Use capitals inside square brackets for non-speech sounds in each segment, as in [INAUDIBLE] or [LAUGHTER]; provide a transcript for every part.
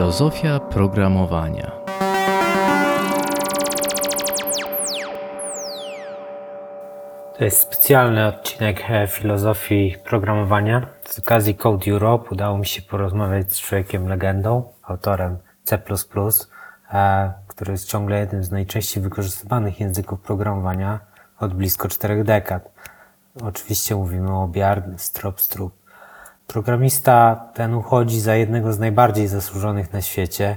Filozofia programowania. To jest specjalny odcinek e, filozofii programowania. Z okazji Code Europe udało mi się porozmawiać z człowiekiem legendą, autorem C++, e, który jest ciągle jednym z najczęściej wykorzystywanych języków programowania od blisko czterech dekad. Oczywiście mówimy o Bjarne Stroustrup. Programista ten uchodzi za jednego z najbardziej zasłużonych na świecie.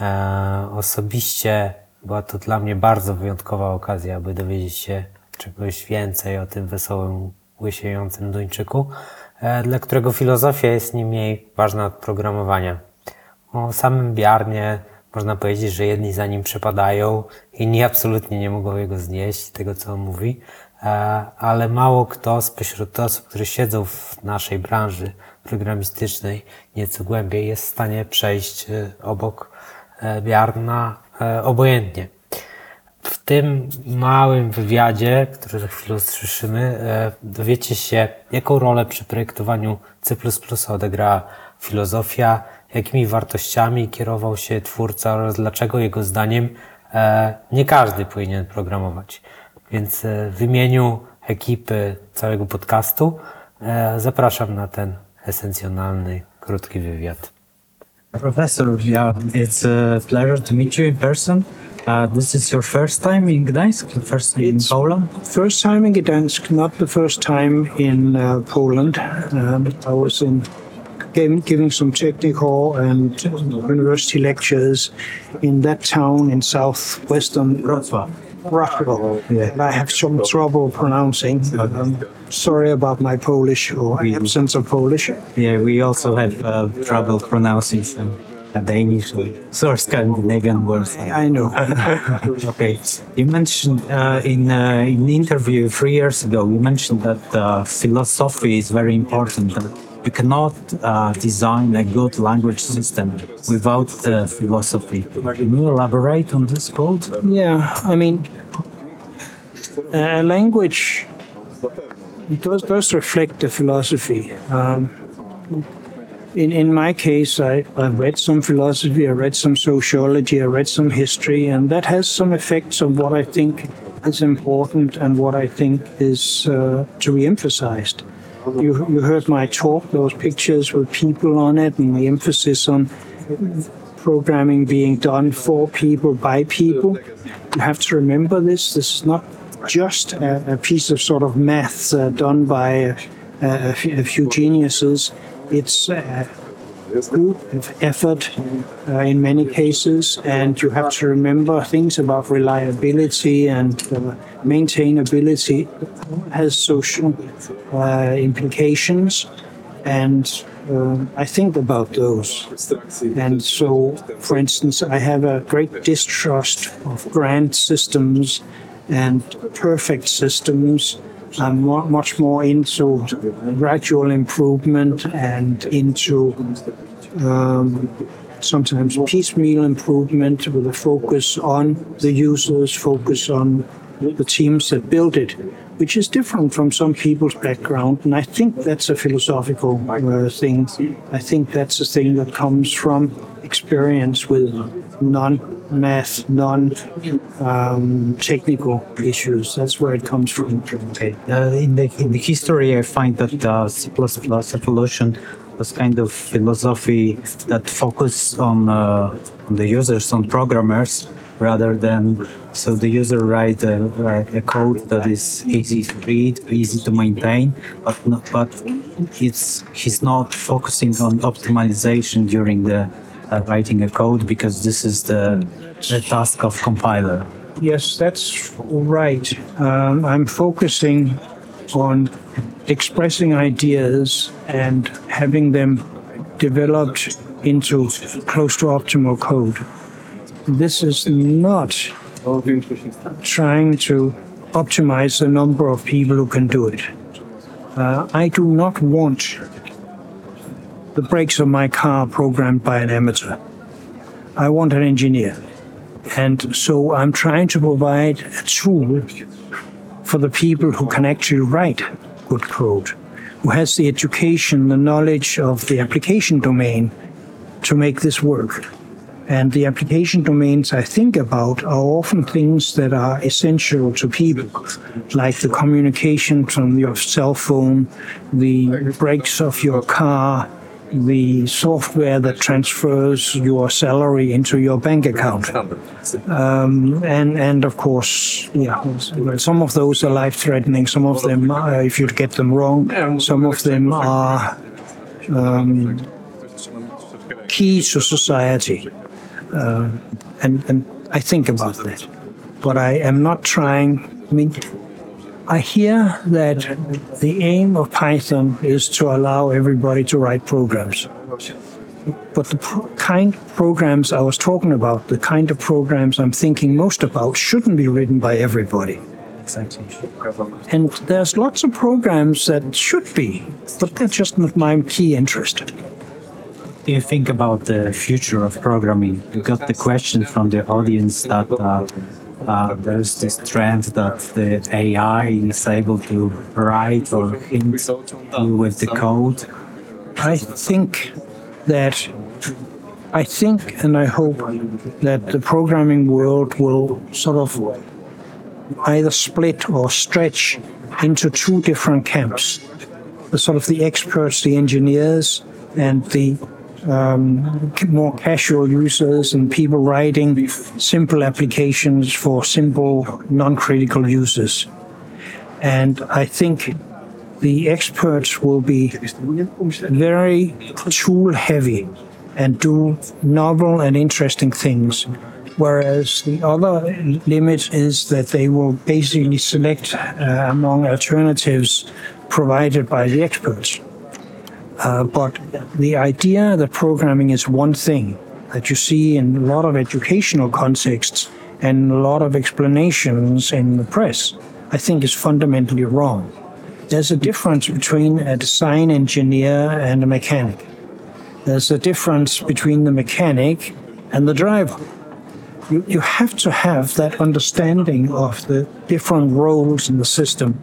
E, osobiście była to dla mnie bardzo wyjątkowa okazja, aby dowiedzieć się czegoś więcej o tym wesołym, łysiejącym Duńczyku, e, dla którego filozofia jest nie mniej ważna od programowania. O samym Bjarnie można powiedzieć, że jedni za nim przepadają, inni absolutnie nie mogą jego znieść, tego co on mówi, ale mało kto spośród osób, które siedzą w naszej branży programistycznej nieco głębiej, jest w stanie przejść e, obok Bjarna obojętnie. W tym małym wywiadzie, który za chwilę usłyszymy, e, dowiecie się, jaką rolę przy projektowaniu C odegrała filozofia, jakimi wartościami kierował się twórca oraz dlaczego jego zdaniem e, nie każdy powinien programować. Więc e, w imieniu ekipy całego podcastu zapraszam na ten esencjonalny, krótki wywiad. Professor, yeah, it's a pleasure to meet you in person. Uh, this is your first time in Gdańsk, first time in Poland? First time in Gdańsk, not the first time in uh, Poland. Um, I was in giving, giving some technical and university lectures in that town in southwestern Wrocław. Wrocław. Yeah. I have some trouble pronouncing. Um, sorry about my Polish or absence of Polish. Yeah, we also have uh, trouble pronouncing some Danish or Scandinavian words. I know. [LAUGHS] okay, you mentioned uh, in uh, in interview three years ago. You mentioned that uh, philosophy is very important. You cannot uh, design a good language system without the philosophy. Can you elaborate on this quote? Yeah, I mean, a language it does, does reflect the philosophy. Um, in, in my case, I, I read some philosophy, I read some sociology, I read some history, and that has some effects on what I think is important and what I think is uh, to be emphasized. You, you heard my talk, those pictures with people on it, and the emphasis on programming being done for people, by people. You have to remember this. This is not just a, a piece of sort of math uh, done by a, a, few geniuses. It's a group of effort uh, in many cases, and you have to remember things about reliability and uh, maintainability has social uh, implications, and uh, I think about those. And so, for instance, I have a great distrust of grand systems and perfect systems I'm much more into gradual improvement and into um, sometimes piecemeal improvement with a focus on the users, focus on the teams that build it, which is different from some people's background. And I think that's a philosophical uh, thing. I think that's a thing that comes from experience with non-math, non-technical um, issues. That's where it comes from. Okay. Uh, in the in the history, I find that uh, C++ evolution was kind of philosophy that focused on, uh, on the users, on programmers, rather than so the user write a, a, code that is easy to read, easy to maintain, but not, but it's he's not focusing on optimization during the uh, writing a code because this is the, the task of compiler. Yes, that's right. Um, I'm focusing on expressing ideas and having them developed into close to optimal code. This is not trying to optimize the number of people who can do it. Uh, I do not want the brakes of my car programmed by an amateur. I want an engineer. And so I'm trying to provide a tool for the people who can actually write good code, who has the education, the knowledge of the application domain to make this work. And the application domains I think about are often things that are essential to people, like the communication from your cell phone, the brakes of your car, the software that transfers your salary into your bank account. Um, and, and of course, yeah, some of those are life threatening. Some of them, if you get them wrong, some of them are um, key to society. Uh, and, and I think about that. But I am not trying, I mean, I hear that the aim of Python is to allow everybody to write programs. But the pro- kind of programs I was talking about, the kind of programs I'm thinking most about, shouldn't be written by everybody. And there's lots of programs that should be, but that's just not my key interest. do you think about the future of programming? We got the question from the audience that uh, uh, there's this trend that the AI is able to write or hint with the code. I think that I think and I hope that the programming world will sort of either split or stretch into two different camps. The sort of the experts, the engineers, and the um, more casual users and people writing simple applications for simple, non-critical users. And I think the experts will be very tool heavy and do novel and interesting things. Whereas the other limit is that they will basically select uh, among alternatives provided by the experts. Uh, but the idea that programming is one thing that you see in a lot of educational contexts and a lot of explanations in the press, I think is fundamentally wrong. There's a difference between a design engineer and a mechanic. There's a difference between the mechanic and the driver. You, you have to have that understanding of the different roles in the system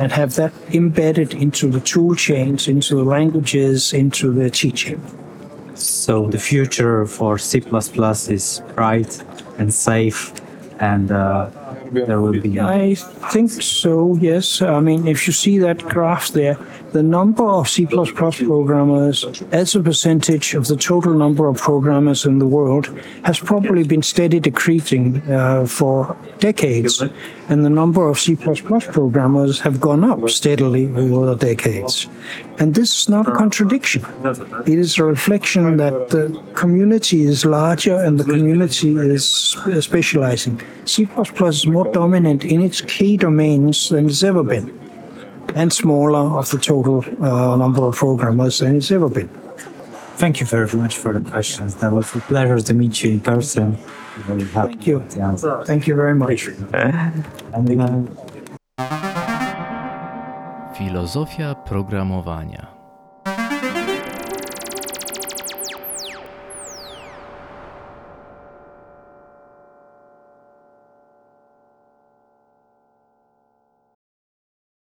and have that embedded into the tool chains, into the languages, into the teaching. So the future for C++ is bright and safe, and uh, there will be. I think so, yes. I mean, if you see that graph there, the number of C++ programmers as a percentage of the total number of programmers in the world has probably been steady decreasing uh, for decades. And the number of C++ programmers have gone up steadily over the decades. And this is not a contradiction. It is a reflection that the community is larger and the community is specializing. C++ is more dominant in its key domains than it's ever been, and smaller of the total uh, number of programmers than it's ever been. Thank you very much for the questions. That was a pleasure to meet you in person. Very happy Thank you. with the answer. Thank you very much. And, Filozofia programowania.